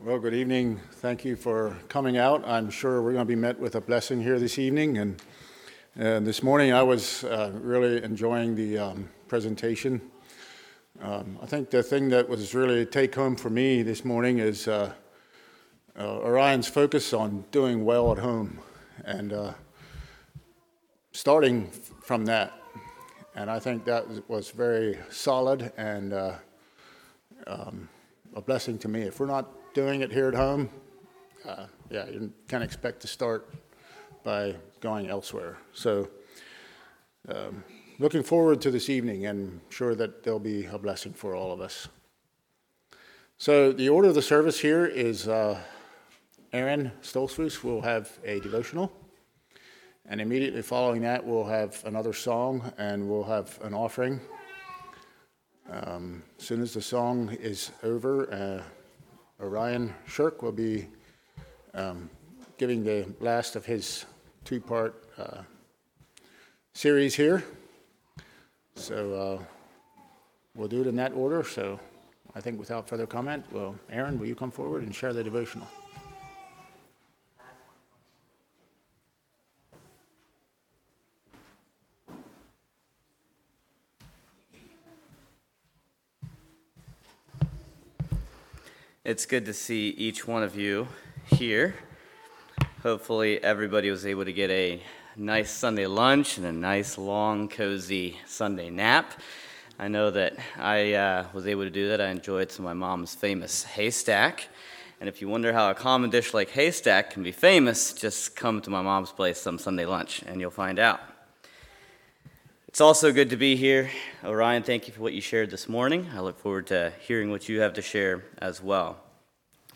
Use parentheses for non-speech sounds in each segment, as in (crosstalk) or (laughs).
Well, good evening. Thank you for coming out. I'm sure we're going to be met with a blessing here this evening. And, and this morning I was uh, really enjoying the um, presentation. Um, I think the thing that was really a take home for me this morning is uh, uh, Orion's focus on doing well at home and uh, starting from that. And I think that was very solid and uh, um, a blessing to me. If we're not doing it here at home, uh, yeah, you can't expect to start by going elsewhere. So, um, looking forward to this evening and sure that there'll be a blessing for all of us. So, the order of the service here is uh, Aaron Stoltzfus will have a devotional. And immediately following that, we'll have another song and we'll have an offering. Um, as soon as the song is over, uh, Orion Shirk will be um, giving the last of his two part uh, series here. So uh, we'll do it in that order. So I think without further comment, well, Aaron, will you come forward and share the devotional? It's good to see each one of you here. Hopefully, everybody was able to get a nice Sunday lunch and a nice, long, cozy Sunday nap. I know that I uh, was able to do that. I enjoyed some of my mom's famous haystack. And if you wonder how a common dish like haystack can be famous, just come to my mom's place some Sunday lunch and you'll find out. It's also good to be here. Orion, thank you for what you shared this morning. I look forward to hearing what you have to share as well.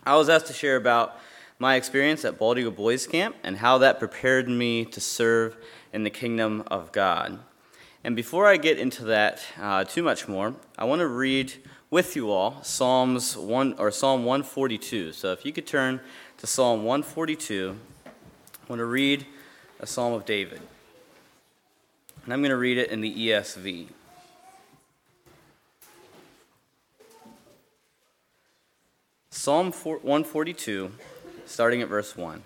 I was asked to share about my experience at Bald Eagle Boys Camp and how that prepared me to serve in the kingdom of God. And before I get into that uh, too much more, I want to read with you all Psalms 1 or Psalm 142. So if you could turn to Psalm 142, I want to read a Psalm of David. And I'm going to read it in the ESV. Psalm 142 starting at verse 1.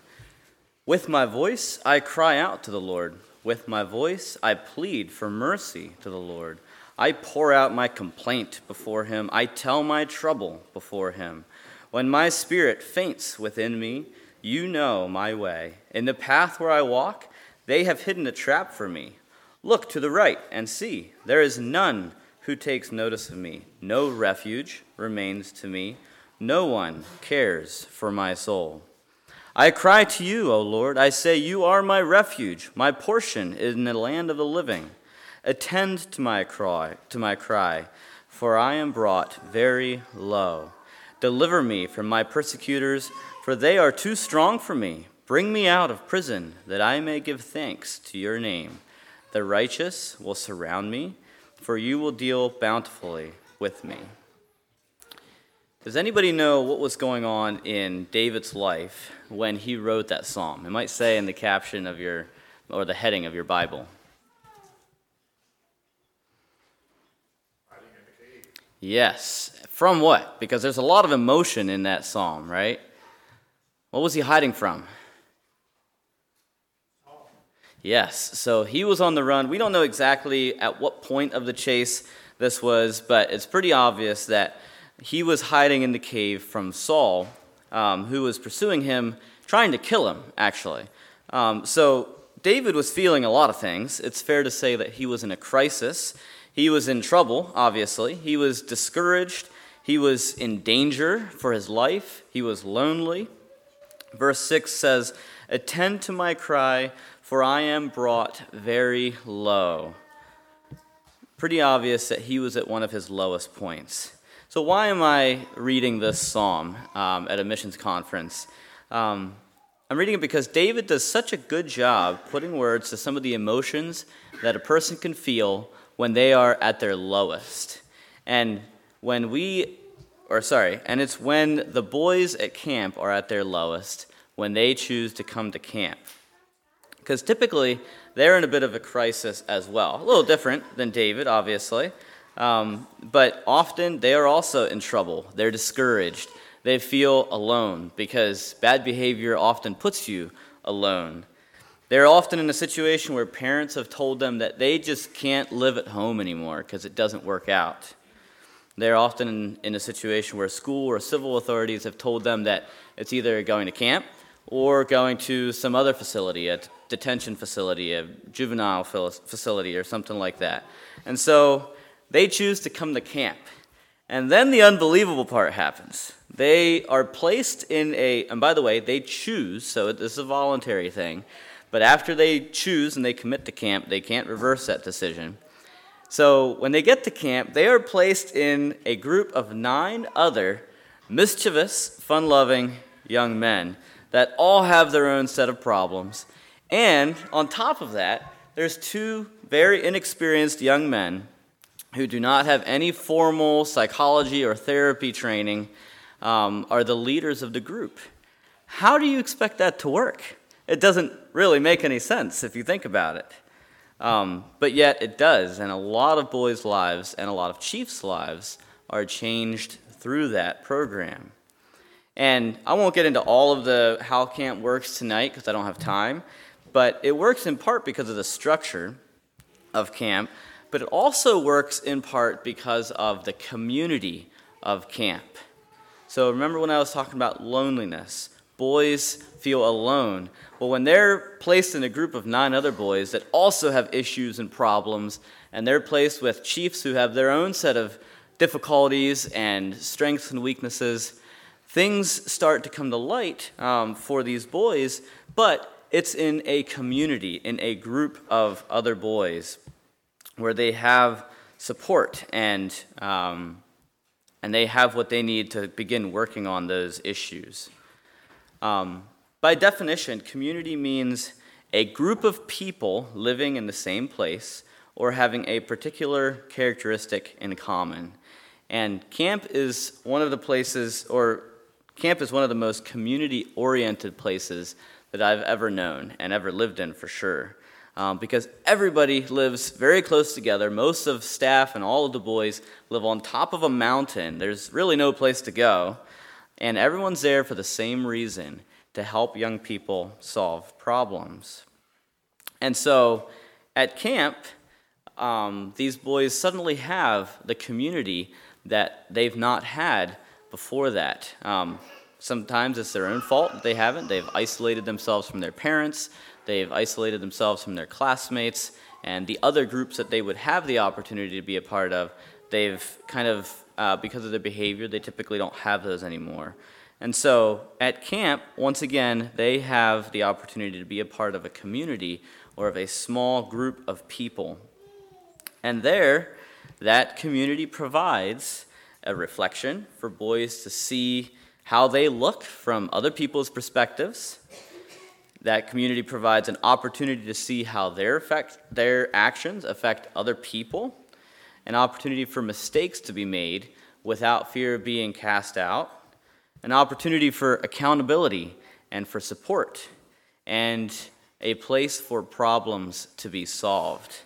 With my voice I cry out to the Lord. With my voice I plead for mercy to the Lord. I pour out my complaint before him. I tell my trouble before him. When my spirit faints within me, you know my way. In the path where I walk, they have hidden a trap for me. Look to the right and see. There is none who takes notice of me. No refuge remains to me. No one cares for my soul. I cry to you, O Lord. I say, You are my refuge, my portion in the land of the living. Attend to my cry, to my cry, for I am brought very low. Deliver me from my persecutors, for they are too strong for me. Bring me out of prison, that I may give thanks to your name. The righteous will surround me, for you will deal bountifully with me. Does anybody know what was going on in David's life when he wrote that psalm? It might say in the caption of your, or the heading of your Bible. Yes. From what? Because there's a lot of emotion in that psalm, right? What was he hiding from? Yes. So he was on the run. We don't know exactly at what point of the chase this was, but it's pretty obvious that he was hiding in the cave from Saul, um, who was pursuing him, trying to kill him, actually. Um, so David was feeling a lot of things. It's fair to say that he was in a crisis. He was in trouble, obviously. He was discouraged. He was in danger for his life. He was lonely. Verse 6 says, Attend to my cry, for I am brought very low. Pretty obvious that he was at one of his lowest points. So, why am I reading this psalm um, at a missions conference? Um, I'm reading it because David does such a good job putting words to some of the emotions that a person can feel when they are at their lowest. And when we, or sorry, and it's when the boys at camp are at their lowest when they choose to come to camp. Because typically, they're in a bit of a crisis as well. A little different than David, obviously. Um, but often they are also in trouble. They're discouraged. They feel alone because bad behavior often puts you alone. They're often in a situation where parents have told them that they just can't live at home anymore because it doesn't work out. They're often in, in, a situation where school or civil authorities have told them that it's either going to camp or going to some other facility, a detention facility, a juvenile facility, or something like that. And so they choose to come to camp. And then the unbelievable part happens. They are placed in a, and by the way, they choose, so this is a voluntary thing, but after they choose and they commit to camp, they can't reverse that decision. So when they get to camp, they are placed in a group of nine other mischievous, fun loving young men that all have their own set of problems. And on top of that, there's two very inexperienced young men who do not have any formal psychology or therapy training um, are the leaders of the group. How do you expect that to work? It doesn't really make any sense if you think about it. Um, but yet it does, and a lot of boys' lives and a lot of chiefs' lives are changed through that program. And I won't get into all of the how camp works tonight because I don't have time, but it works in part because of the structure of camp, but it also works in part because of the community of camp. So remember when I was talking about loneliness? Boys feel alone. Well, when they're placed in a group of nine other boys that also have issues and problems, and they're placed with chiefs who have their own set of difficulties and strengths and weaknesses, things start to come to light um, for these boys, but it's in a community, in a group of other boys, where they have support and um, and they have what they need to begin working on those issues. Um, by definition, community means a group of people living in the same place or having a particular characteristic in common. And camp is one of the places, or camp is one of the most community oriented places that I've ever known and ever lived in for sure um, because everybody lives very close together. Most of staff and all of the boys live on top of a mountain. There's really no place to go. And everyone's there for the same reason to help young people solve problems. And so at camp, um, these boys suddenly have the community that they've not had before that. Um, sometimes it's their own fault that they haven't. They've isolated themselves from their parents, They've isolated themselves from their classmates and the other groups that they would have the opportunity to be a part of. They've kind of, uh, because of their behavior, they typically don't have those anymore. And so at camp, once again, they have the opportunity to be a part of a community or of a small group of people. And there, that community provides a reflection for boys to see how they look from other people's perspectives. That community provides an opportunity to see how their, effect, their actions affect other people, an opportunity for mistakes to be made without fear of being cast out, an opportunity for accountability and for support, and a place for problems to be solved.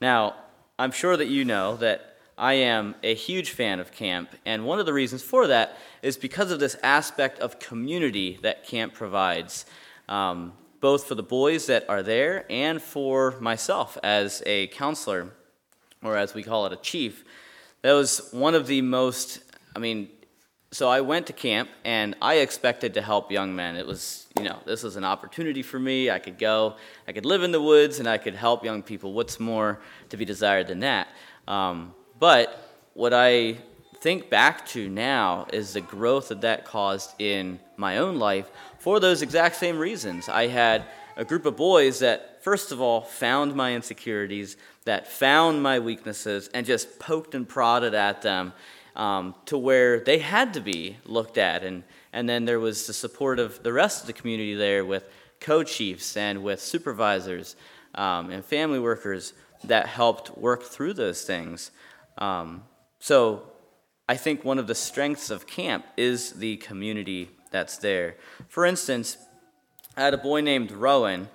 Now, I'm sure that you know that I am a huge fan of camp, and one of the reasons for that is because of this aspect of community that camp provides um, both for the boys that are there and for myself as a counselor, or as we call it, a chief. That was one of the most, I mean, so I went to camp and I expected to help young men. It was, you know, this was an opportunity for me. I could go, I could live in the woods and I could help young people. What's more to be desired than that? Um, but what I think back to now is the growth that that caused in my own life for those exact same reasons. I had a group of boys that, first of all, found my insecurities, that found my weaknesses, and just poked and prodded at them um, to where they had to be looked at. And, and then there was the support of the rest of the community there with co chiefs and with supervisors um, and family workers that helped work through those things. Um, so I think one of the strengths of camp is the community that's there. For instance, I had a boy named Rowan,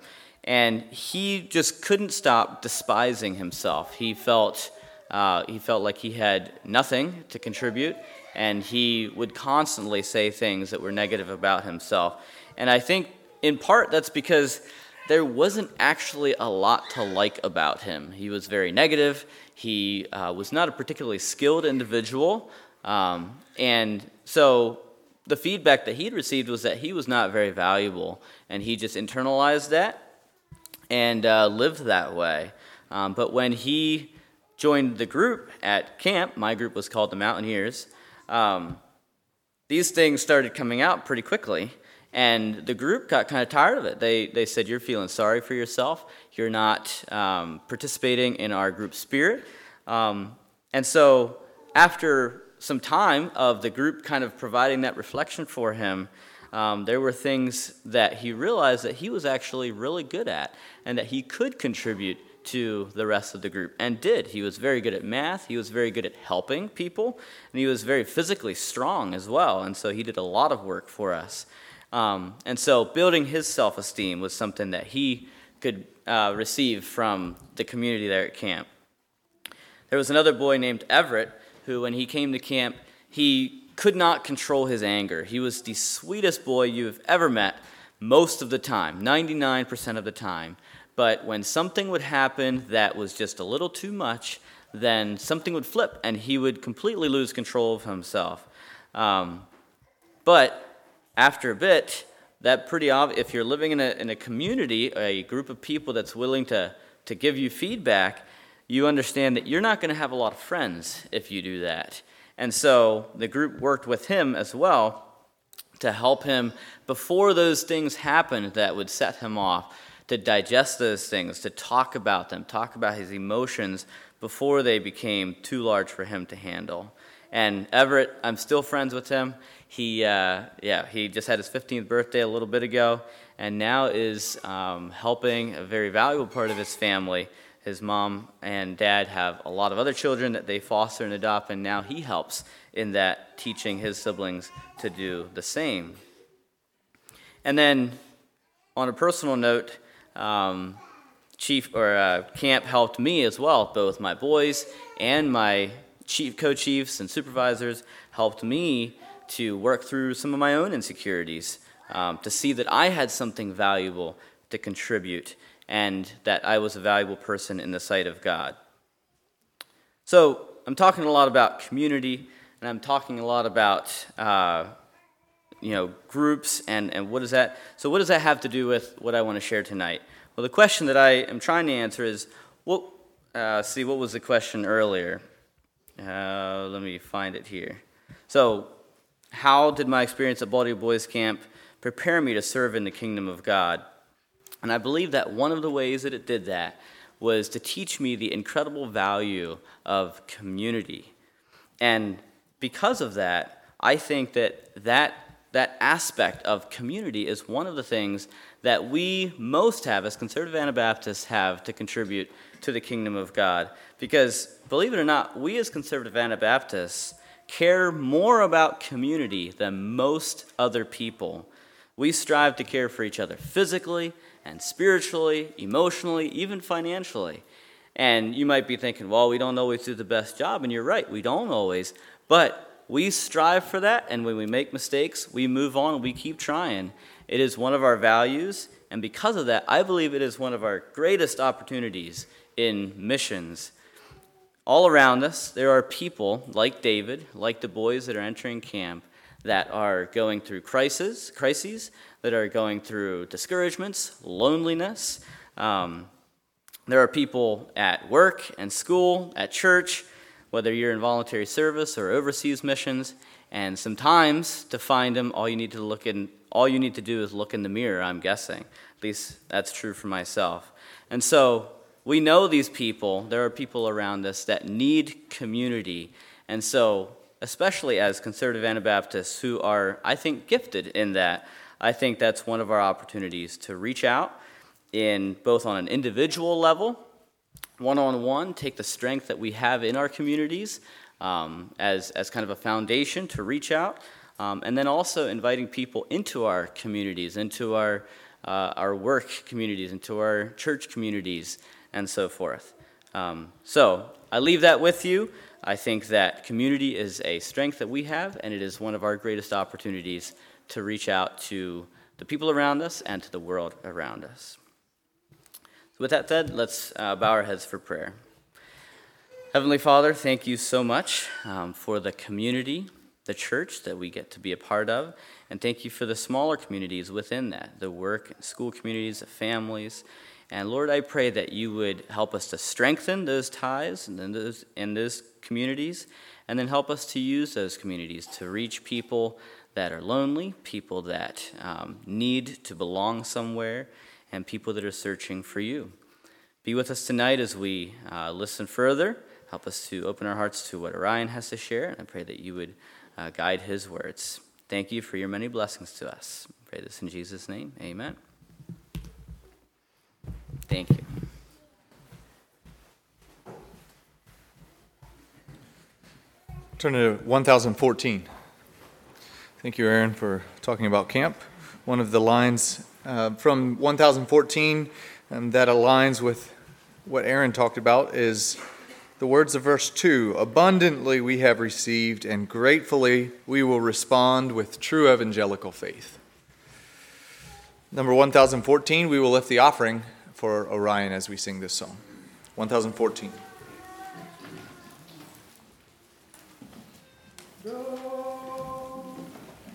and he just couldn't stop despising himself. He felt Uh, he felt like he had nothing to contribute, and he would constantly say things that were negative about himself. And I think in part that's because there wasn't actually a lot to like about him. He was very negative. He uh, was not a particularly skilled individual. Um, and so the feedback that he'd received was that he was not very valuable. And he just internalized that and uh, lived that way. Um, but when he joined the group at camp, my group was called the Mountaineers, um, these things started coming out pretty quickly. And the group got kind of tired of it. They, they said, You're feeling sorry for yourself. You're not um, participating in our group spirit. Um, and so, after some time of the group kind of providing that reflection for him, um, there were things that he realized that he was actually really good at and that he could contribute to the rest of the group and did. He was very good at math, he was very good at helping people, and he was very physically strong as well. And so he did a lot of work for us. Um, and so building his self esteem was something that he could uh, receive from the community there at camp. There was another boy named Everett who, when he came to camp, he could not control his anger. He was the sweetest boy you've ever met most of the time, 99% of the time. But when something would happen that was just a little too much, then something would flip and he would completely lose control of himself. Um, but after a bit, that pretty if you're living in a, in a community, a group of people that's willing to, to give you feedback, you understand that you're not going to have a lot of friends if you do that. And so the group worked with him as well to help him before those things happened that would set him off, to digest those things, to talk about them, talk about his emotions before they became too large for him to handle. And Everett, I'm still friends with him. He, uh, yeah, he just had his 15th birthday a little bit ago, and now is um, helping a very valuable part of his family. His mom and dad have a lot of other children that they foster and adopt, and now he helps in that, teaching his siblings to do the same. And then, on a personal note, um, chief or uh, camp helped me as well. Both my boys and my chief co-chiefs and supervisors helped me to work through some of my own insecurities, um, to see that I had something valuable to contribute and that I was a valuable person in the sight of God. So, I'm talking a lot about community, and I'm talking a lot about uh, you know groups and, and what is that so what does that have to do with what i want to share tonight well the question that i am trying to answer is what uh, see what was the question earlier uh, let me find it here so how did my experience at Baldy Boys Camp prepare me to serve in the kingdom of God? And I believe that one of the ways that it did that was to teach me the incredible value of community. And because of that, I think that that, that aspect of community is one of the things that we most have, as conservative Anabaptists, have to contribute to the kingdom of God. Because, believe it or not, we as conservative Anabaptists care more about community than most other people. We strive to care for each other physically and spiritually, emotionally, even financially. And you might be thinking, well, we don't always do the best job. And you're right, we don't always. But we strive for that. And when we make mistakes, we move on and we keep trying. It is one of our values. And because of that, I believe it is one of our greatest opportunities in missions all around us, there are people like David, like the boys that are entering camp, that are going through crises, crises, that are going through discouragements, loneliness. Um, there are people at work and school, at church, whether you're in voluntary service or overseas missions, and sometimes to find them, all you need to look in, all you need to do is look in the mirror. I'm guessing, at least that's true for myself. And so we know these people, there are people around us that need community. And so, especially as conservative Anabaptists who are, I think, gifted in that, I think that's one of our opportunities to reach out in both on an individual level, one on one, take the strength that we have in our communities um, as, as kind of a foundation to reach out, um, and then also inviting people into our communities, into our, uh, our work communities, into our church communities and so forth. Um, so, I leave that with you. I think that community is a strength that we have, and it is one of our greatest opportunities to reach out to the people around us and to the world around us. So, with that said, let's uh, bow our heads for prayer. Heavenly Father, thank you so much um, for the community, the church that we get to be a part of, and thank you for the smaller communities within that the work, school communities, families. And Lord, I pray that you would help us to strengthen those ties and those, in those communities, and then help us to use those communities to reach people that are lonely, people that um, need to belong somewhere, and people that are searching for you. Be with us tonight as we uh, listen further. Help us to open our hearts to what Orion has to share, and I pray that you would uh, guide his words. Thank you for your many blessings to us. I pray this in Jesus' name. Amen. Thank you. Turn to 1014. Thank you, Aaron, for talking about camp. One of the lines uh, from 1014 um, that aligns with what Aaron talked about is the words of verse 2 Abundantly we have received, and gratefully we will respond with true evangelical faith. Number 1014, we will lift the offering for Orion as we sing this song. 1014.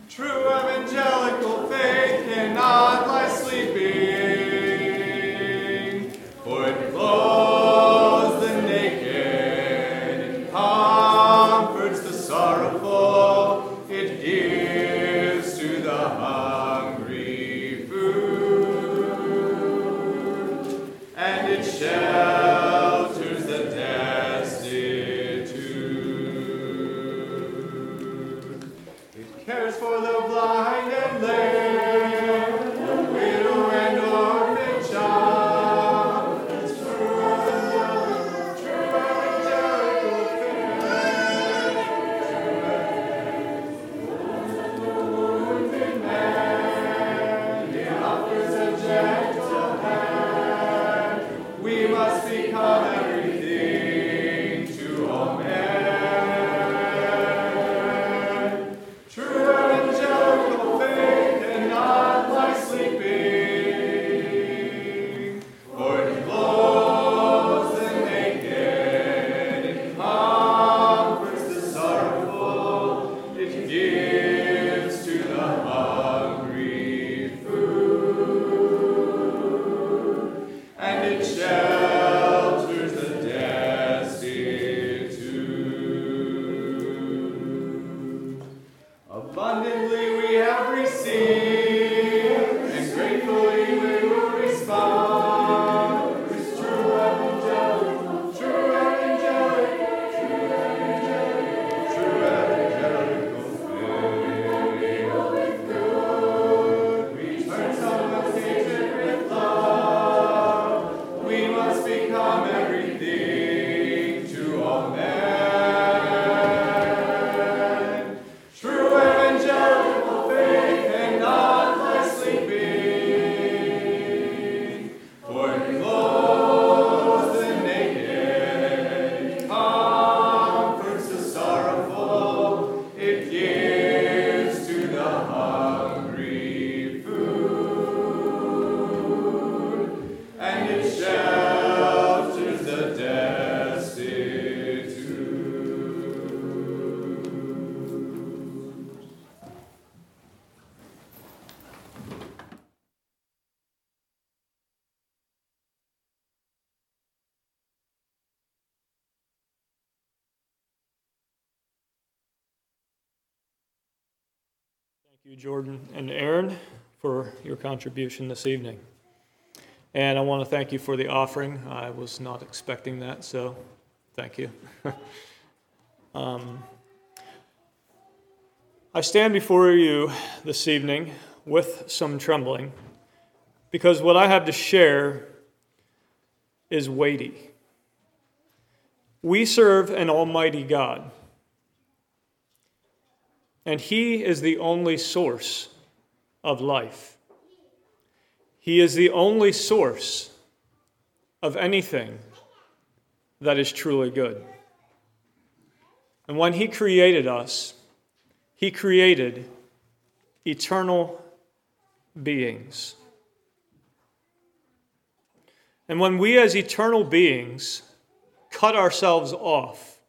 True evangelical faith cannot lie Jordan and Aaron, for your contribution this evening. And I want to thank you for the offering. I was not expecting that, so thank you. (laughs) um, I stand before you this evening with some trembling because what I have to share is weighty. We serve an almighty God. And He is the only source of life. He is the only source of anything that is truly good. And when He created us, He created eternal beings. And when we, as eternal beings, cut ourselves off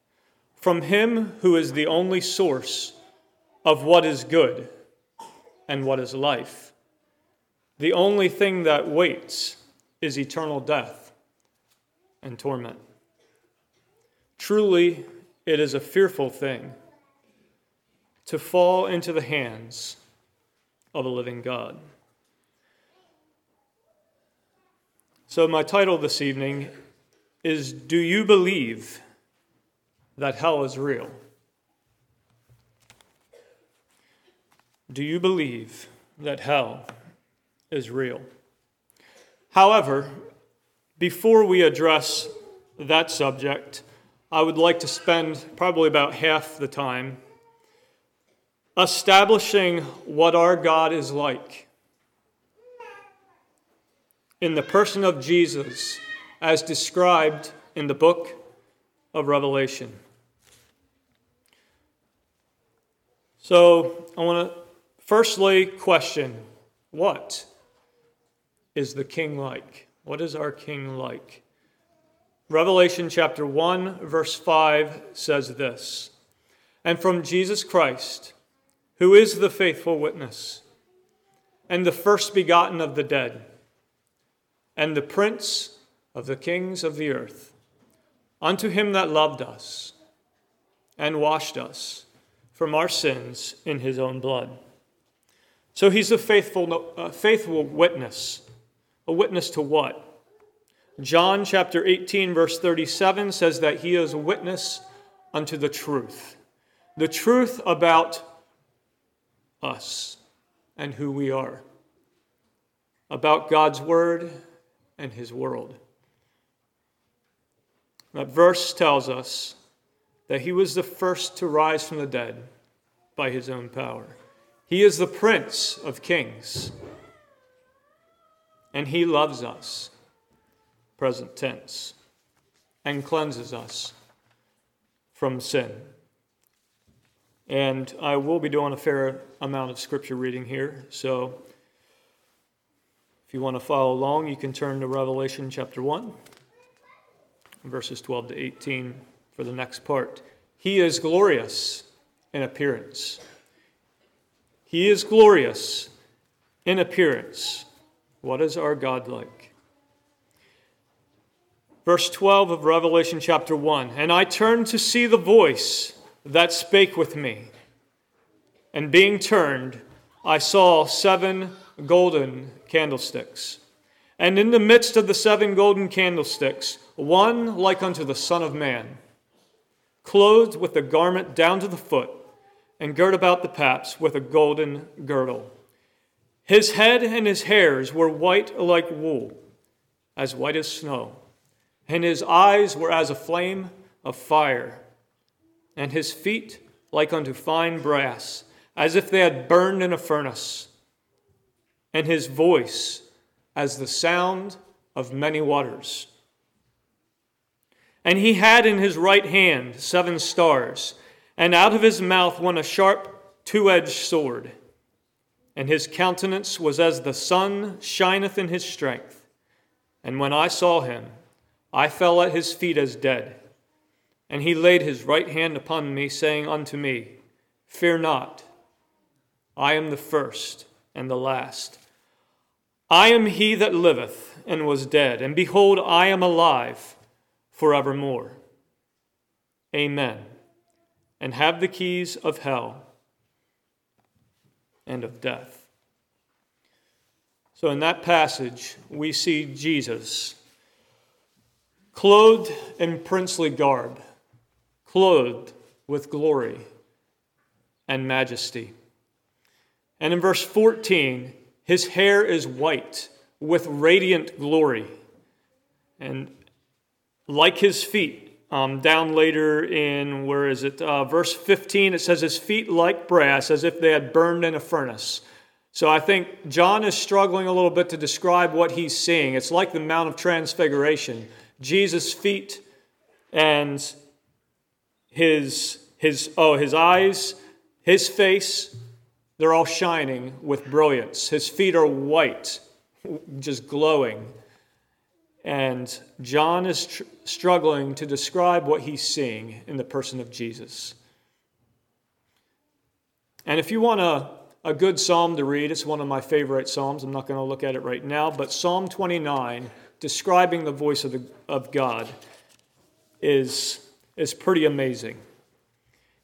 from Him who is the only source of what is good and what is life, the only thing that waits is eternal death and torment. Truly, it is a fearful thing to fall into the hands of a living God. So, my title this evening is Do You Believe That Hell is Real? Do you believe that hell is real? However, before we address that subject, I would like to spend probably about half the time establishing what our God is like in the person of Jesus as described in the book of Revelation. So, I want to firstly question what is the king like? What is our king like? Revelation chapter 1, verse 5 says this And from Jesus Christ, who is the faithful witness, and the first begotten of the dead, and the prince of the kings of the earth, unto him that loved us and washed us from our sins in his own blood. So he's a faithful, uh, faithful witness. A witness to what? John chapter 18, verse 37 says that he is a witness unto the truth. The truth about us and who we are, about God's word and his world. That verse tells us that he was the first to rise from the dead by his own power. He is the Prince of Kings, and he loves us, present tense, and cleanses us from sin. And I will be doing a fair amount of scripture reading here, so if you want to follow along, you can turn to Revelation chapter 1 verses 12 to 18 for the next part. He is glorious in appearance. He is glorious in appearance. What is our God like? Verse 12 of Revelation chapter 1 And I turned to see the voice that spake with me. And being turned, I saw seven golden candlesticks. And in the midst of the seven golden candlesticks, one like unto the Son of Man, clothed with a garment down to the foot, and girt about the paps with a golden girdle. His head and his hairs were white like wool, as white as snow, and his eyes were as a flame of fire, and his feet like unto fine brass, as if they had burned in a furnace, and his voice as the sound of many waters. And he had in his right hand seven stars, and out of his mouth went a sharp two edged sword. And his countenance was as the sun shineth in his strength. And when I saw him, I fell at his feet as dead. And he laid his right hand upon me, saying unto me, Fear not, I am the first and the last. I am he that liveth and was dead, and behold, I am alive forevermore. Amen. And have the keys of hell and of death. So, in that passage, we see Jesus clothed in princely garb, clothed with glory and majesty. And in verse 14, his hair is white with radiant glory. And like his feet. Um, down later in, where is it? Uh, verse 15, it says, His feet like brass, as if they had burned in a furnace. So I think John is struggling a little bit to describe what he's seeing. It's like the Mount of Transfiguration. Jesus' feet and his, his, oh, his eyes, his face, they're all shining with brilliance. His feet are white, just glowing. And John is tr- struggling to describe what he's seeing in the person of Jesus. And if you want a, a good psalm to read, it's one of my favorite psalms. I'm not going to look at it right now, but Psalm 29, describing the voice of, the, of God, is, is pretty amazing.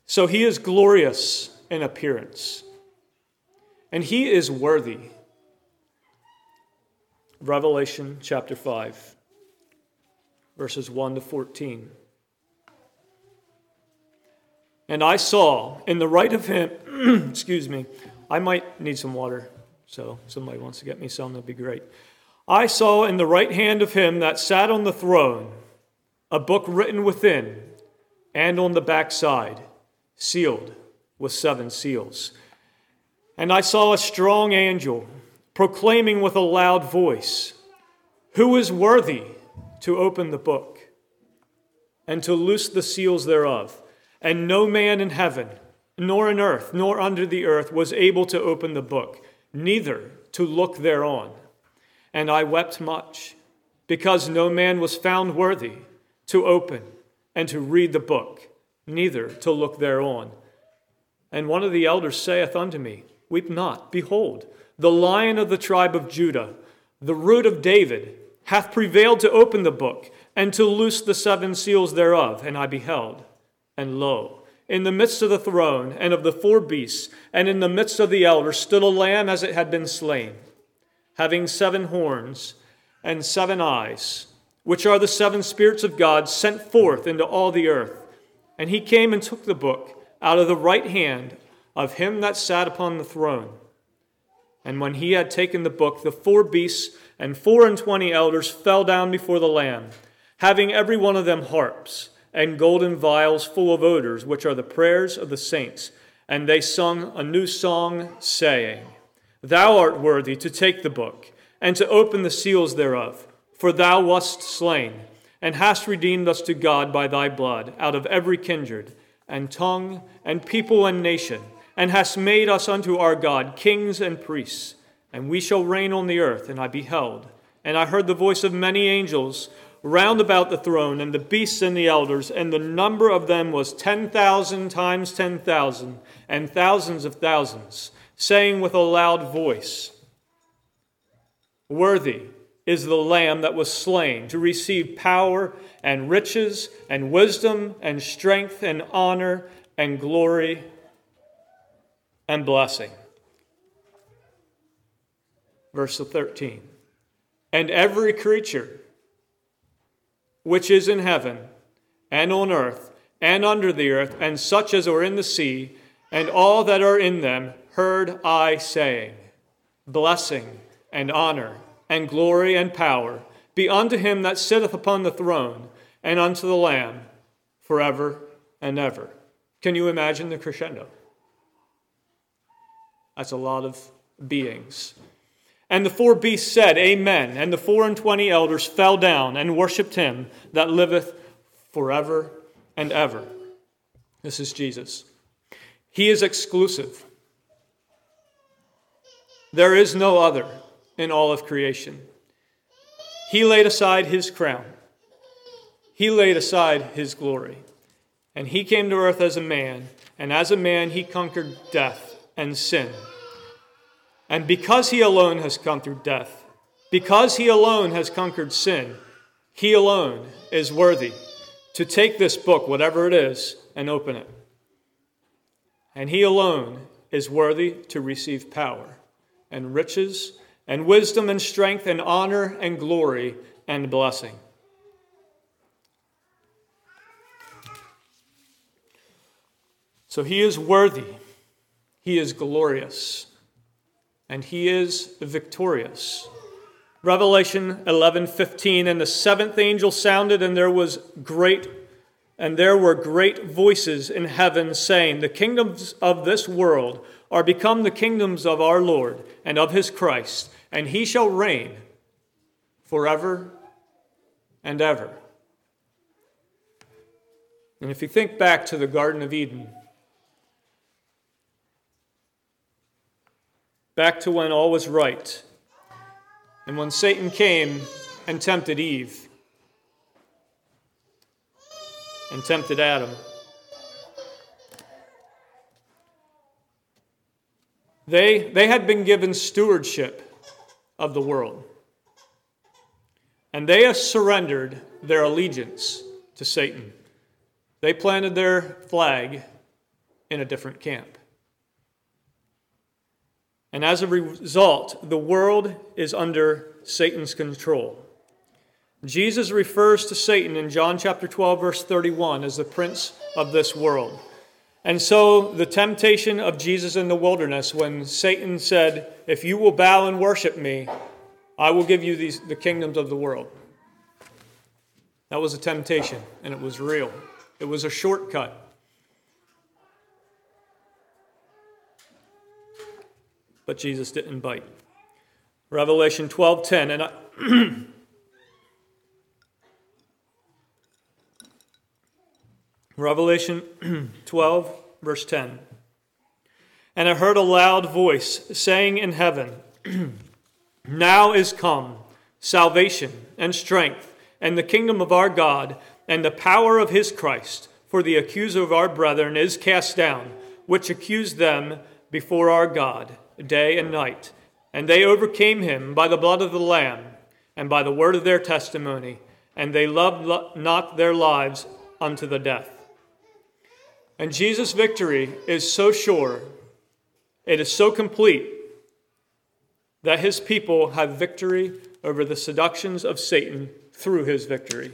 So he is glorious in appearance, and he is worthy Revelation chapter 5, verses 1 to 14. And I saw in the right of him, (clears throat) excuse me, I might need some water, so somebody wants to get me some, that'd be great. I saw in the right hand of him that sat on the throne a book written within and on the backside, sealed with seven seals. And I saw a strong angel proclaiming with a loud voice, Who is worthy to open the book and to loose the seals thereof? And no man in heaven, nor in earth, nor under the earth was able to open the book, neither to look thereon. And I wept much, because no man was found worthy to open and to read the book, neither to look thereon. And one of the elders saith unto me, Weep not, behold, the lion of the tribe of Judah, the root of David, hath prevailed to open the book and to loose the seven seals thereof. And I beheld, and lo, in the midst of the throne and of the four beasts, and in the midst of the elders, stood a lamb as it had been slain, having seven horns and seven eyes, which are the seven spirits of God sent forth into all the earth. And he came and took the book out of the right hand of him that sat upon the throne. And when he had taken the book, the four beasts and four and twenty elders fell down before the Lamb, having every one of them harps and golden vials full of odors, which are the prayers of the saints. And they sung a new song, saying, Thou art worthy to take the book and to open the seals thereof, for thou wast slain, and hast redeemed us to God by thy blood out of every kindred and tongue and people and nation and hast made us unto our God kings and priests, and we shall reign on the earth. And I beheld, and I heard the voice of many angels round about the throne, and the beasts and the elders, and the number of them was ten thousand times ten thousand, and thousands of thousands, saying with a loud voice, Worthy is the Lamb that was slain to receive power and riches and wisdom and strength and honor and glory and blessing. Verse 13. And every creature which is in heaven and on earth and under the earth, and such as are in the sea, and all that are in them, heard I saying, Blessing and honor and glory and power be unto him that sitteth upon the throne and unto the Lamb forever and ever. Can you imagine the crescendo? That's a lot of beings. And the four beasts said, Amen. And the four and twenty elders fell down and worshipped him that liveth forever and ever. This is Jesus. He is exclusive. There is no other in all of creation. He laid aside his crown, he laid aside his glory. And he came to earth as a man, and as a man he conquered death and sin. And because he alone has come through death, because he alone has conquered sin, he alone is worthy to take this book, whatever it is, and open it. And he alone is worthy to receive power and riches and wisdom and strength and honor and glory and blessing. So he is worthy, he is glorious and he is victorious. Revelation 11:15 and the seventh angel sounded and there was great and there were great voices in heaven saying the kingdoms of this world are become the kingdoms of our Lord and of his Christ and he shall reign forever and ever. And if you think back to the Garden of Eden, back to when all was right, and when Satan came and tempted Eve and tempted Adam. They, they had been given stewardship of the world. And they have surrendered their allegiance to Satan. They planted their flag in a different camp. And as a result, the world is under Satan's control. Jesus refers to Satan in John chapter 12, verse 31, as the prince of this world. And so, the temptation of Jesus in the wilderness, when Satan said, If you will bow and worship me, I will give you these, the kingdoms of the world. That was a temptation, and it was real. It was a shortcut. But Jesus didn't bite. Revelation 12:10 and I (clears throat) Revelation (clears throat) 12, verse 10. And I heard a loud voice saying in heaven, (clears throat) Now is come salvation and strength and the kingdom of our God and the power of his Christ. For the accuser of our brethren is cast down, which accused them before our God day and night. And they overcame him by the blood of the Lamb and by the word of their testimony, and they loved not their lives unto the death. And Jesus' victory is so sure, it is so complete, that his people have victory over the seductions of Satan through his victory.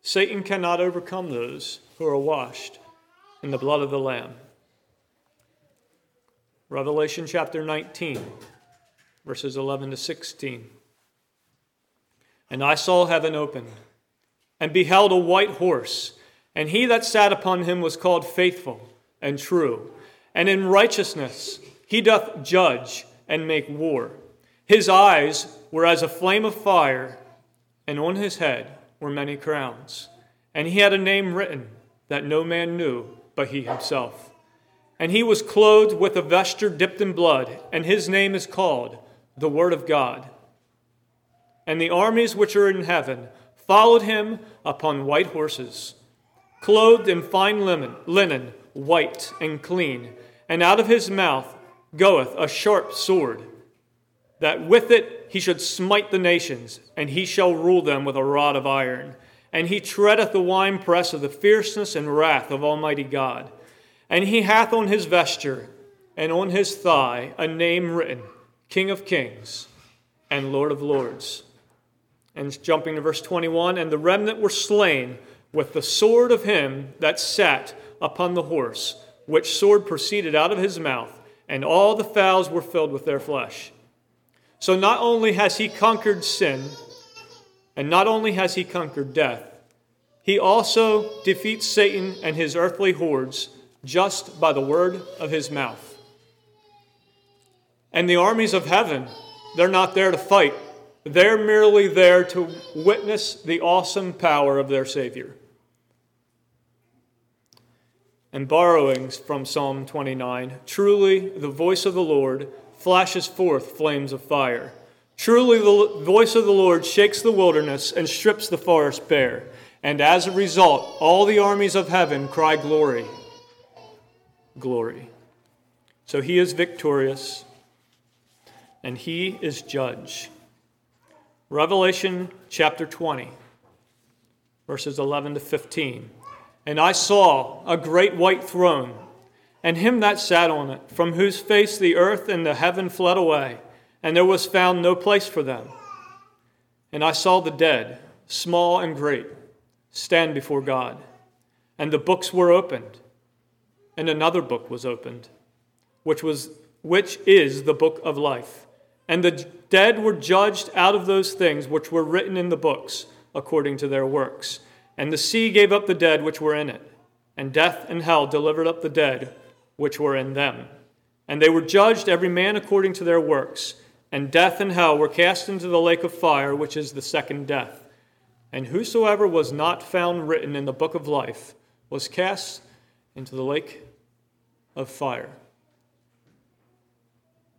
Satan cannot overcome those who are washed in the blood of the Lamb. Revelation chapter 19, verses 11 to 16. And I saw heaven opened, and beheld a white horse and he that sat upon him was called faithful and true. And in righteousness he doth judge and make war. His eyes were as a flame of fire, and on his head were many crowns. And he had a name written that no man knew but he himself. And he was clothed with a vesture dipped in blood, and his name is called the Word of God. And the armies which are in heaven followed him upon white horses clothed in fine linen, linen white and clean, and out of his mouth goeth a sharp sword, that with it he should smite the nations, and he shall rule them with a rod of iron. And he treadeth the winepress of the fierceness and wrath of Almighty God. And he hath on his vesture and on his thigh a name written King of Kings and Lord of Lords. And jumping to verse 21 And the remnant were slain with the sword of him that sat upon the horse, which sword proceeded out of his mouth, and all the fowls were filled with their flesh. So not only has he conquered sin, and not only has he conquered death, he also defeats Satan and his earthly hordes just by the word of his mouth. And the armies of heaven, they're not there to fight. They're merely there to witness the awesome power of their Savior. And borrowing from Psalm 29 Truly, the voice of the Lord flashes forth flames of fire. Truly, the voice of the Lord shakes the wilderness and strips the forest bare. And as a result, all the armies of heaven cry, Glory! Glory. So he is victorious, and he is judge. Revelation chapter 20, verses 11 to 15. And I saw a great white throne, and him that sat on it, from whose face the earth and the heaven fled away, and there was found no place for them. And I saw the dead, small and great, stand before God. And the books were opened, and another book was opened, which was which is the book of life. And the dead were judged out of those things which were written in the books according to their works. And the sea gave up the dead which were in it, and death and hell delivered up the dead which were in them. And they were judged every man according to their works. And death and hell were cast into the lake of fire, which is the second death. And whosoever was not found written in the book of life was cast into the lake of fire.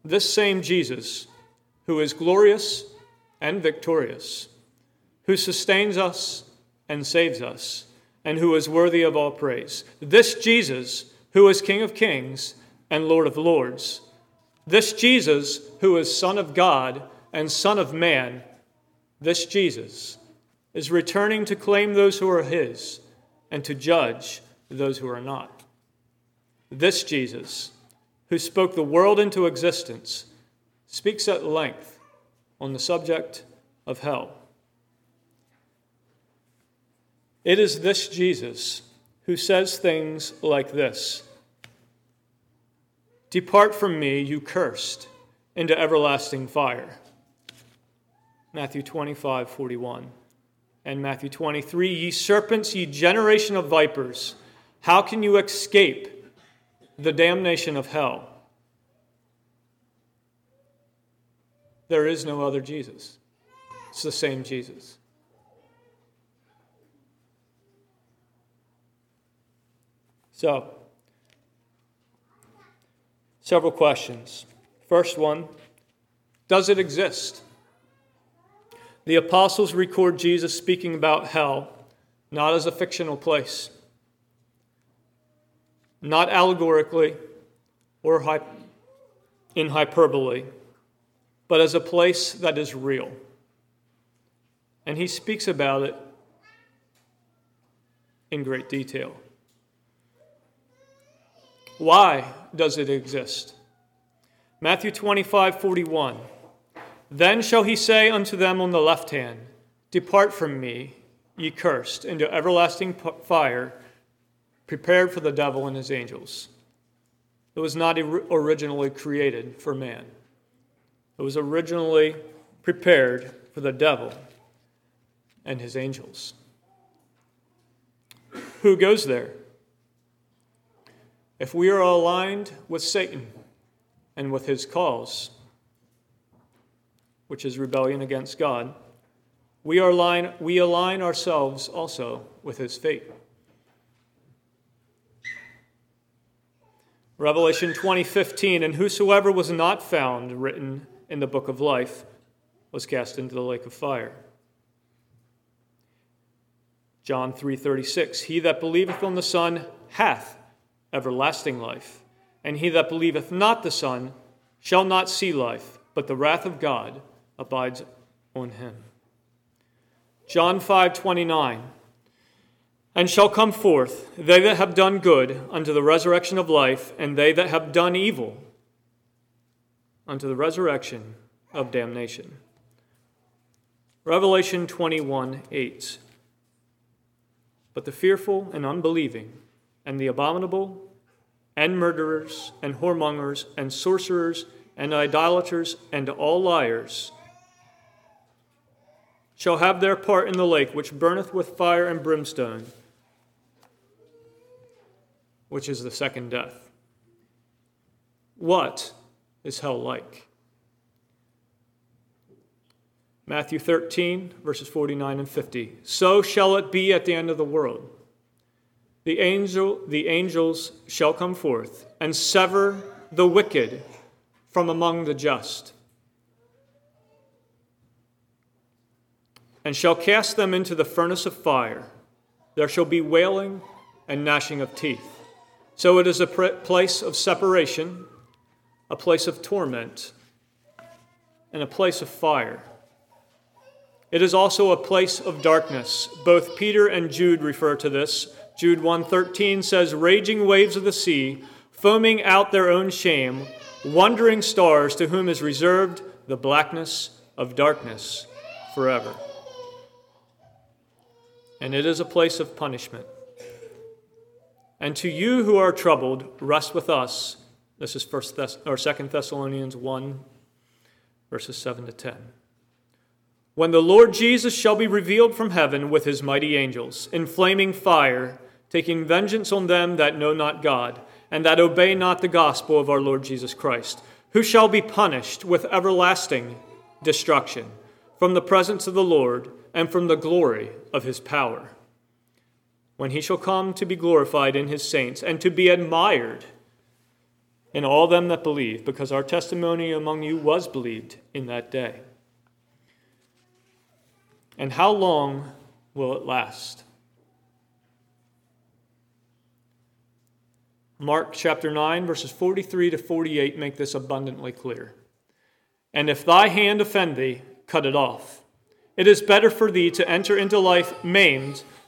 This same Jesus, who is glorious and victorious, who sustains us and saves us, and who is worthy of all praise. This Jesus, who is King of kings and Lord of lords. This Jesus, who is Son of God and Son of man. This Jesus is returning to claim those who are his and to judge those who are not. This Jesus, who spoke the world into existence, speaks at length on the subject of hell. It is this Jesus who says things like this Depart from me, you cursed, into everlasting fire. Matthew 25, 41. And Matthew 23, Ye serpents, ye generation of vipers, how can you escape the damnation of hell? There is no other Jesus. It's the same Jesus. So, several questions. First one Does it exist? The apostles record Jesus speaking about hell not as a fictional place, not allegorically or in hyperbole, but as a place that is real. And he speaks about it in great detail. Why does it exist? Matthew 25, 41. Then shall he say unto them on the left hand, Depart from me, ye cursed, into everlasting fire, prepared for the devil and his angels. It was not originally created for man, it was originally prepared for the devil and his angels. Who goes there? If we are aligned with Satan and with his cause, which is rebellion against God, we, align, we align ourselves also with his fate. Revelation 20:15 and whosoever was not found written in the book of life was cast into the lake of fire. John 3:36 He that believeth on the Son hath everlasting life. And he that believeth not the Son shall not see life, but the wrath of God abides on him. John 5 29. And shall come forth they that have done good unto the resurrection of life, and they that have done evil unto the resurrection of damnation. Revelation 21 8. But the fearful and unbelieving, and the abominable, and murderers, and whoremongers, and sorcerers, and idolaters, and all liars shall have their part in the lake which burneth with fire and brimstone, which is the second death. What is hell like? Matthew 13, verses 49 and 50. So shall it be at the end of the world. The, angel, the angels shall come forth and sever the wicked from among the just, and shall cast them into the furnace of fire. There shall be wailing and gnashing of teeth. So it is a place of separation, a place of torment, and a place of fire. It is also a place of darkness. Both Peter and Jude refer to this Jude 1:13 says raging waves of the sea foaming out their own shame wandering stars to whom is reserved the blackness of darkness forever and it is a place of punishment and to you who are troubled rest with us this is first Thess- or second Thessalonians 1 verses 7 to 10 when the Lord Jesus shall be revealed from heaven with his mighty angels in flaming fire taking vengeance on them that know not God, and that obey not the gospel of our Lord Jesus Christ, who shall be punished with everlasting destruction from the presence of the Lord and from the glory of his power. When he shall come to be glorified in his saints and to be admired in all them that believe, because our testimony among you was believed in that day. And how long will it last? Mark chapter 9, verses 43 to 48 make this abundantly clear. And if thy hand offend thee, cut it off. It is better for thee to enter into life maimed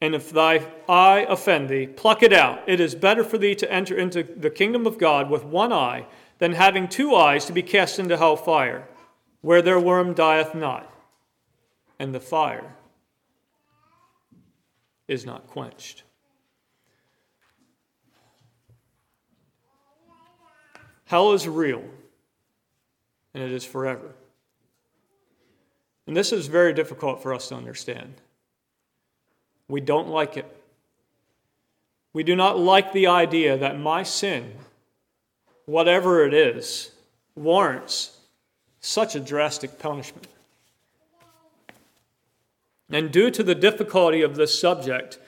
And if thy eye offend thee, pluck it out. It is better for thee to enter into the kingdom of God with one eye than having two eyes to be cast into hell fire, where their worm dieth not, and the fire is not quenched. Hell is real, and it is forever. And this is very difficult for us to understand. We don't like it. We do not like the idea that my sin, whatever it is, warrants such a drastic punishment. And due to the difficulty of this subject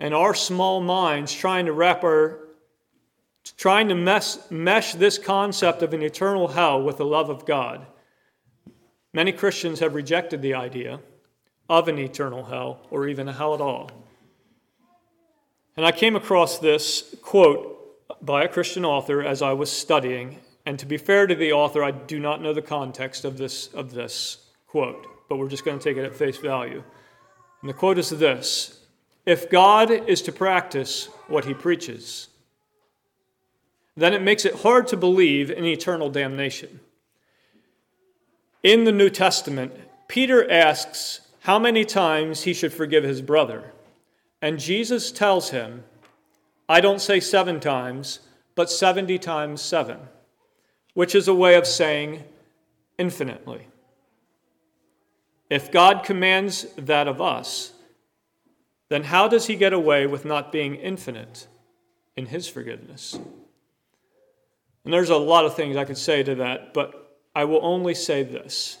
and our small minds trying to wrap our trying to mess, mesh this concept of an eternal hell with the love of God, many Christians have rejected the idea of an eternal hell or even a hell at all. And I came across this quote by a Christian author as I was studying, and to be fair to the author, I do not know the context of this, of this quote but we're just going to take it at face value. And the quote is this If God is to practice what he preaches, then it makes it hard to believe in eternal damnation. In the New Testament, Peter asks how many times he should forgive his brother. And Jesus tells him, I don't say seven times, but 70 times seven, which is a way of saying infinitely. If God commands that of us, then how does he get away with not being infinite in his forgiveness? And there's a lot of things I could say to that, but I will only say this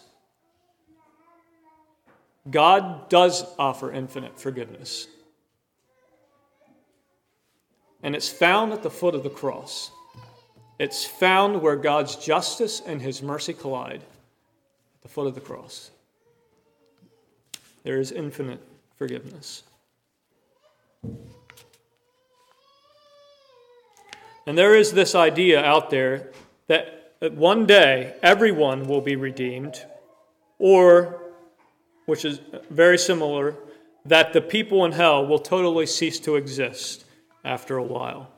God does offer infinite forgiveness. And it's found at the foot of the cross. It's found where God's justice and his mercy collide at the foot of the cross there is infinite forgiveness. And there is this idea out there that one day everyone will be redeemed, or, which is very similar, that the people in hell will totally cease to exist after a while.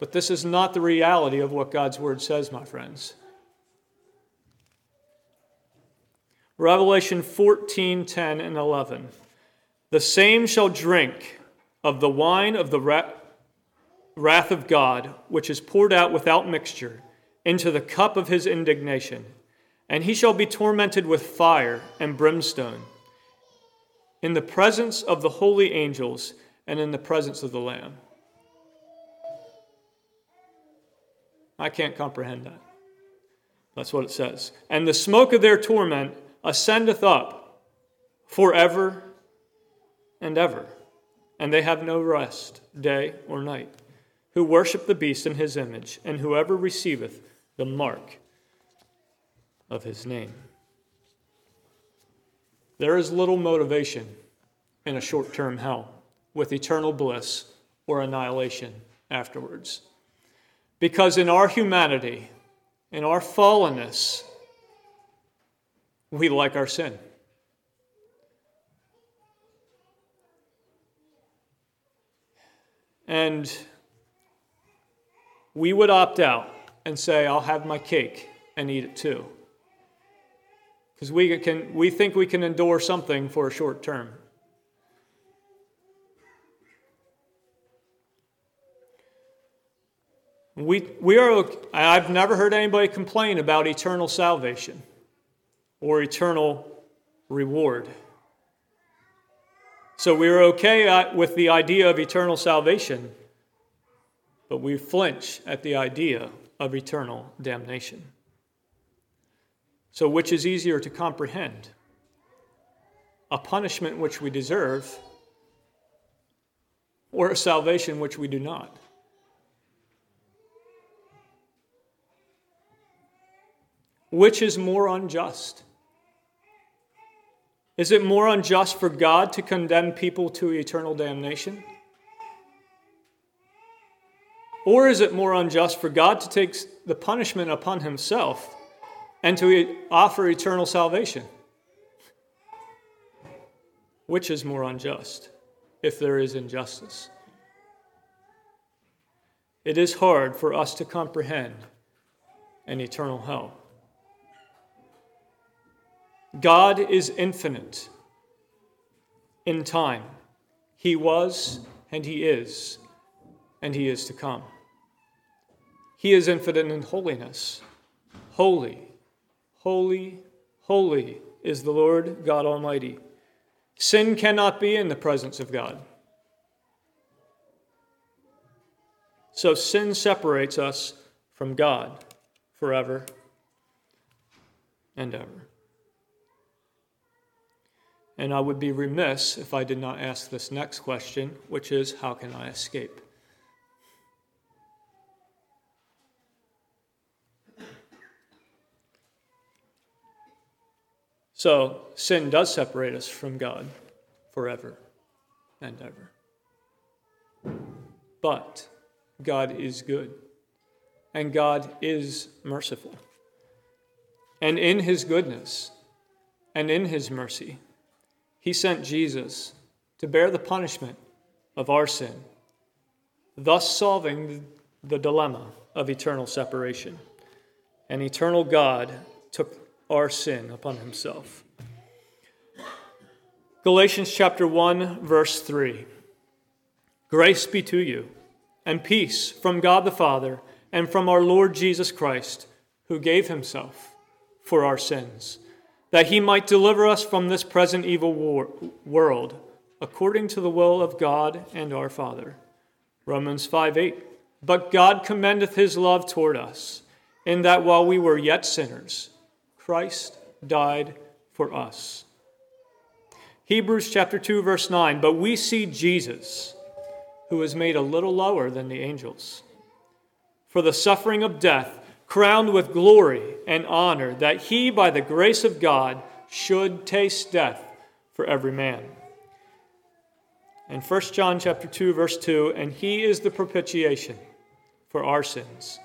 But this is not the reality of what God's Word says, my friends. Revelation 14, 10, and 11. The same shall drink of the wine of the wrath of God, which is poured out without mixture into the cup of his indignation, and he shall be tormented with fire and brimstone in the presence of the holy angels and in the presence of the Lamb. I can't comprehend that. That's what it says. And the smoke of their torment ascendeth up forever and ever, and they have no rest, day or night, who worship the beast in his image, and whoever receiveth the mark of his name. There is little motivation in a short term hell with eternal bliss or annihilation afterwards. Because in our humanity, in our fallenness, we like our sin. And we would opt out and say, I'll have my cake and eat it too because we, can, we think we can endure something for a short term. We, we are, I've never heard anybody complain about eternal salvation or eternal reward. So we are okay uh, with the idea of eternal salvation, but we flinch at the idea of eternal damnation. So, which is easier to comprehend? A punishment which we deserve, or a salvation which we do not? Which is more unjust? Is it more unjust for God to condemn people to eternal damnation? Or is it more unjust for God to take the punishment upon himself and to offer eternal salvation? Which is more unjust if there is injustice? It is hard for us to comprehend an eternal hell. God is infinite in time. He was, and He is, and He is to come. He is infinite in holiness. Holy, holy, holy is the Lord God Almighty. Sin cannot be in the presence of God. So sin separates us from God forever and ever. And I would be remiss if I did not ask this next question, which is how can I escape? So, sin does separate us from God forever and ever. But God is good, and God is merciful. And in his goodness and in his mercy, he sent Jesus to bear the punishment of our sin, thus solving the dilemma of eternal separation. And eternal God took our sin upon himself. Galatians chapter 1 verse 3. Grace be to you and peace from God the Father and from our Lord Jesus Christ, who gave himself for our sins that he might deliver us from this present evil war- world, according to the will of God and our Father. Romans 5 8. But God commendeth his love toward us, in that while we were yet sinners, Christ died for us. Hebrews chapter 2, verse 9. But we see Jesus, who was made a little lower than the angels, for the suffering of death crowned with glory and honor, that he, by the grace of God, should taste death for every man. And 1 John chapter 2 verse 2 and he is the propitiation for our sins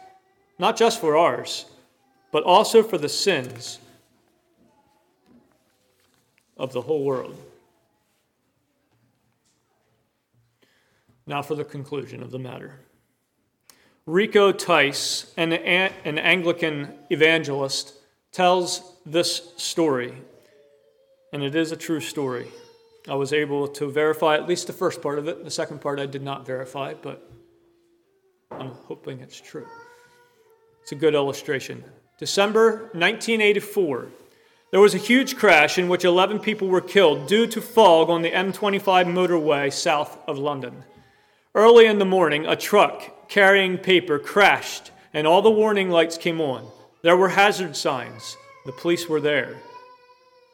not just for ours but also for the sins of the whole world now for the conclusion of the matter Rico Tice, an, an Anglican evangelist, tells this story, and it is a true story. I was able to verify at least the first part of it. The second part I did not verify, but I'm hoping it's true. It's a good illustration. December 1984, there was a huge crash in which 11 people were killed due to fog on the M25 motorway south of London. Early in the morning, a truck carrying paper crashed and all the warning lights came on. There were hazard signs. The police were there.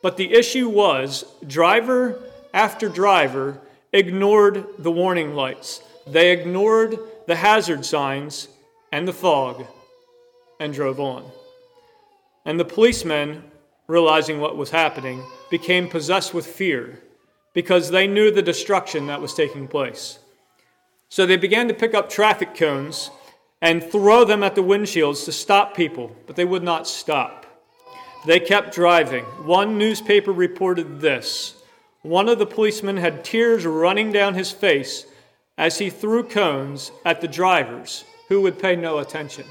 But the issue was driver after driver ignored the warning lights. They ignored the hazard signs and the fog and drove on. And the policemen, realizing what was happening, became possessed with fear because they knew the destruction that was taking place. So they began to pick up traffic cones and throw them at the windshields to stop people, but they would not stop. They kept driving. One newspaper reported this one of the policemen had tears running down his face as he threw cones at the drivers who would pay no attention.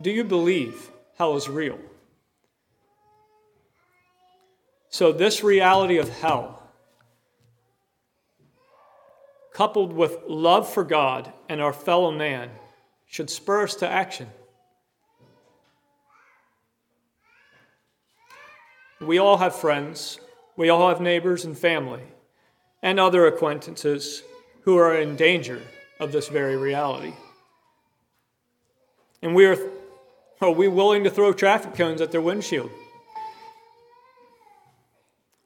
Do you believe hell is real? So, this reality of hell coupled with love for God and our fellow man, should spur us to action. We all have friends, we all have neighbors and family, and other acquaintances who are in danger of this very reality. And we are, are we willing to throw traffic cones at their windshield?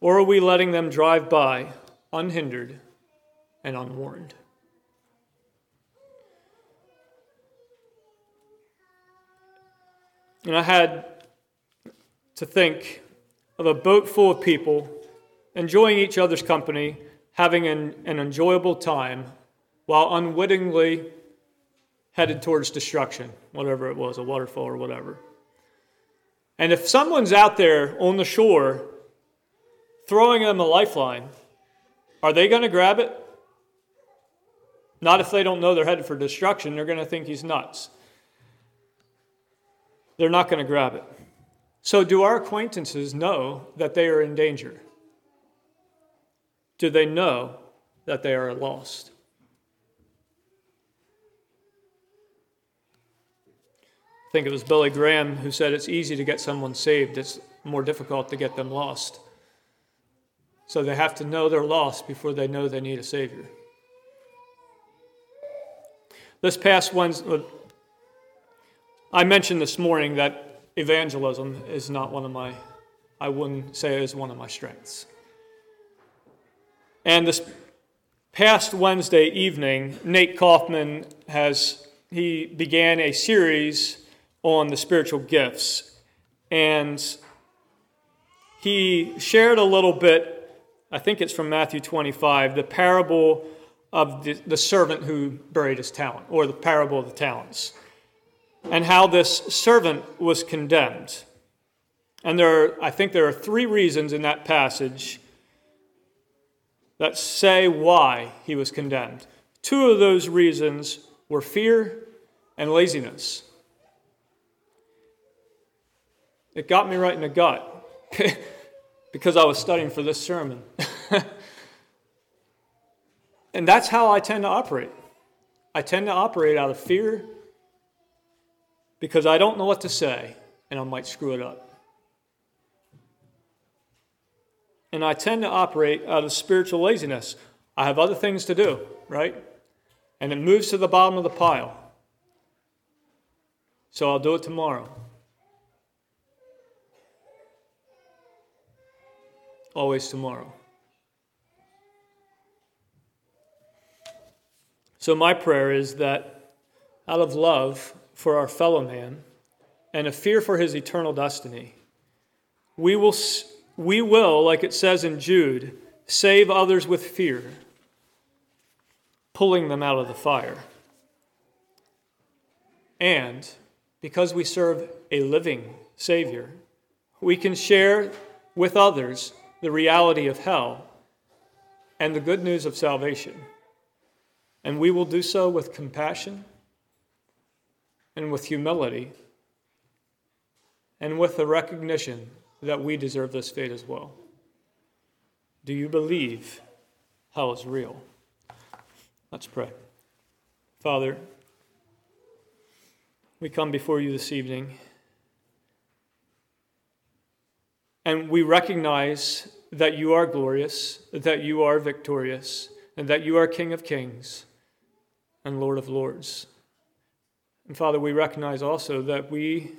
Or are we letting them drive by unhindered and unwarned? And I had to think of a boat full of people enjoying each other's company, having an, an enjoyable time, while unwittingly headed towards destruction, whatever it was, a waterfall or whatever. And if someone's out there on the shore throwing them a lifeline, are they going to grab it? Not if they don't know they're headed for destruction. They're going to think he's nuts. They're not going to grab it. So, do our acquaintances know that they are in danger? Do they know that they are lost? Think it was Billy Graham who said it's easy to get someone saved, it's more difficult to get them lost. So they have to know they're lost before they know they need a Savior. This past Wednesday, uh, I mentioned this morning that evangelism is not one of my, I wouldn't say it is one of my strengths. And this past Wednesday evening, Nate Kaufman has, he began a series on the spiritual gifts. And he shared a little bit I think it's from Matthew 25, the parable of the, the servant who buried his talent, or the parable of the talents, and how this servant was condemned. And there are, I think there are three reasons in that passage that say why he was condemned. Two of those reasons were fear and laziness. It got me right in the gut. (laughs) because I was studying for this sermon. (laughs) and that's how I tend to operate. I tend to operate out of fear because I don't know what to say and I might screw it up. And I tend to operate out of spiritual laziness. I have other things to do, right? And it moves to the bottom of the pile. So I'll do it tomorrow. Always tomorrow. So, my prayer is that out of love for our fellow man and a fear for his eternal destiny, we will, we will, like it says in Jude, save others with fear, pulling them out of the fire. And because we serve a living Savior, we can share with others the reality of hell and the good news of salvation. And we will do so with compassion and with humility and with the recognition that we deserve this fate as well. Do you believe hell is real? Let's pray. Father, we come before you this evening. And we recognize that you are glorious, that you are victorious, and that you are King of kings and Lord of lords. And Father, we recognize also that we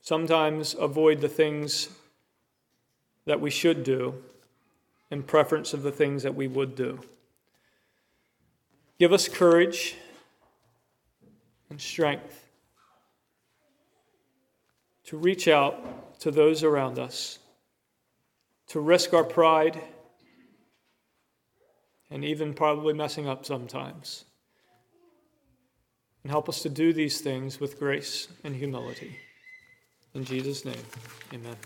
sometimes avoid the things that we should do in preference of the things that we would do. Give us courage and strength to reach out to those around us, to risk our pride, and even probably messing up sometimes. And help us to do these things with grace and humility. In Jesus' name, amen.